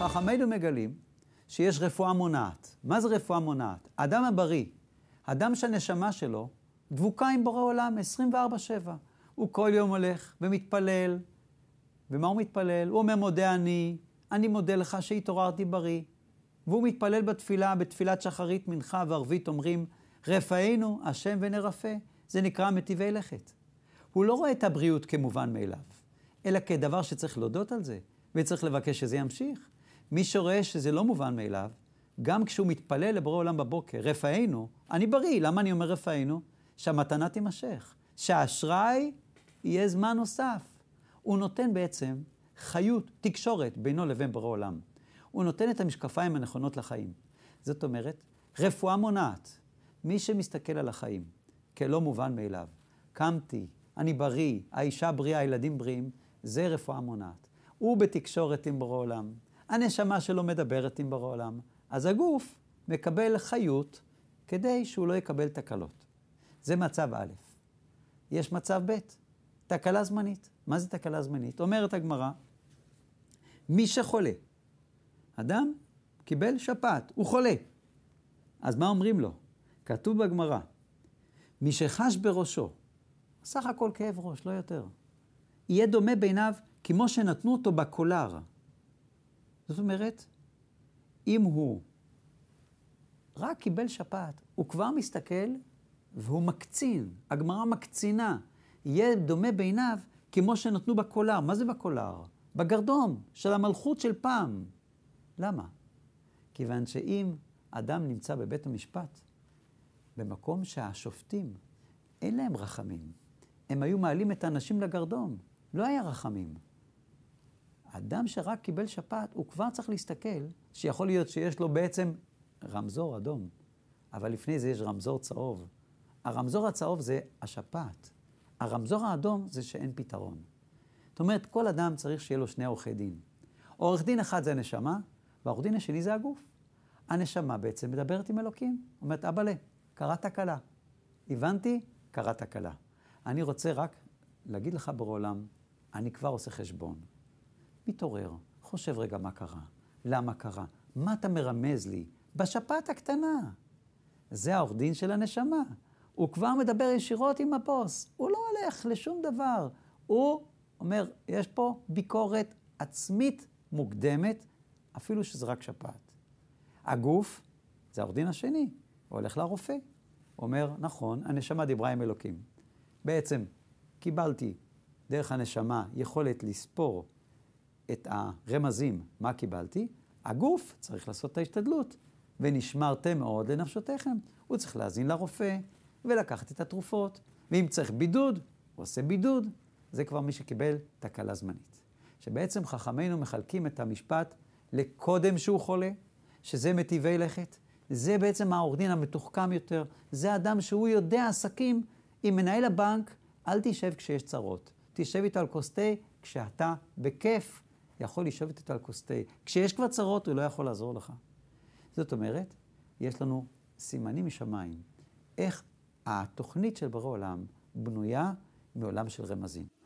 חכמינו מגלים שיש רפואה מונעת. מה זה רפואה מונעת? האדם הבריא, אדם שהנשמה שלו דבוקה עם בורא עולם 24-7. הוא כל יום הולך ומתפלל. ומה הוא מתפלל? הוא אומר, מודה אני, אני מודה לך שהתעוררתי בריא. והוא מתפלל בתפילה, בתפילת שחרית, מנחה וערבית, אומרים, רפאנו השם ונרפא. זה נקרא מטיבי לכת. הוא לא רואה את הבריאות כמובן מאליו, אלא כדבר שצריך להודות על זה, וצריך לבקש שזה ימשיך. מי שרואה שזה לא מובן מאליו, גם כשהוא מתפלל לבורא עולם בבוקר, רפאנו, אני בריא, למה אני אומר רפאנו? שהמתנה תימשך, שהאשראי יהיה זמן נוסף. הוא נותן בעצם חיות, תקשורת בינו לבין בורא עולם. הוא נותן את המשקפיים הנכונות לחיים. זאת אומרת, רפואה מונעת. מי שמסתכל על החיים כלא מובן מאליו, קמתי, אני בריא, האישה בריאה, הילדים בריאים, זה רפואה מונעת. הוא בתקשורת עם בורא עולם, הנשמה שלו מדברת עם בורא עולם, אז הגוף מקבל חיות כדי שהוא לא יקבל תקלות. זה מצב א'. יש מצב ב', תקלה זמנית. מה זה תקלה זמנית? אומרת הגמרא, מי שחולה, אדם קיבל שפעת, הוא חולה. אז מה אומרים לו? כתוב בגמרא, מי שחש בראשו, סך הכל כאב ראש, לא יותר, יהיה דומה בעיניו כמו שנתנו אותו בקולר. זאת אומרת, אם הוא רק קיבל שפעת, הוא כבר מסתכל והוא מקצין, הגמרא מקצינה, יהיה דומה בעיניו כמו שנתנו בקולר. מה זה בקולר? בגרדום של המלכות של פעם. למה? כיוון שאם אדם נמצא בבית המשפט, במקום שהשופטים, אין להם רחמים. הם היו מעלים את האנשים לגרדום, לא היה רחמים. אדם שרק קיבל שפעת, הוא כבר צריך להסתכל שיכול להיות שיש לו בעצם רמזור אדום, אבל לפני זה יש רמזור צהוב. הרמזור הצהוב זה השפעת. הרמזור האדום זה שאין פתרון. זאת אומרת, כל אדם צריך שיהיה לו שני עורכי דין. עורך דין אחד זה הנשמה, והעורך דין השני זה הגוף. הנשמה בעצם מדברת עם אלוקים. אומרת, אבאלה, קרה תקלה. הבנתי? קרה תקלה. אני רוצה רק להגיד לך בעולם, אני כבר עושה חשבון. מתעורר, חושב רגע מה קרה, למה קרה, מה אתה מרמז לי? בשפעת הקטנה. זה העורך דין של הנשמה. הוא כבר מדבר ישירות עם הבוס, הוא לא הולך לשום דבר. הוא אומר, יש פה ביקורת עצמית מוקדמת, אפילו שזה רק שפעת. הגוף, זה העורך דין השני, הוא הולך לרופא. הוא אומר, נכון, הנשמה דיברה עם אלוקים. בעצם, קיבלתי דרך הנשמה יכולת לספור את הרמזים, מה קיבלתי, הגוף צריך לעשות את ההשתדלות. ונשמרתם מאוד לנפשותיכם. הוא צריך להאזין לרופא ולקחת את התרופות. ואם צריך בידוד, הוא עושה בידוד. זה כבר מי שקיבל תקלה זמנית. שבעצם חכמינו מחלקים את המשפט לקודם שהוא חולה, שזה מטיבי לכת. זה בעצם העורך דין המתוחכם יותר. זה אדם שהוא יודע עסקים עם מנהל הבנק, אל תשב כשיש צרות. תשב איתו על כוס תה כשאתה בכיף יכול לשבת איתו על כוס תה. כשיש כבר צרות, הוא לא יכול לעזור לך. זאת אומרת, יש לנו סימנים משמיים. איך התוכנית של ברא עולם בנויה מעולם של רמזים.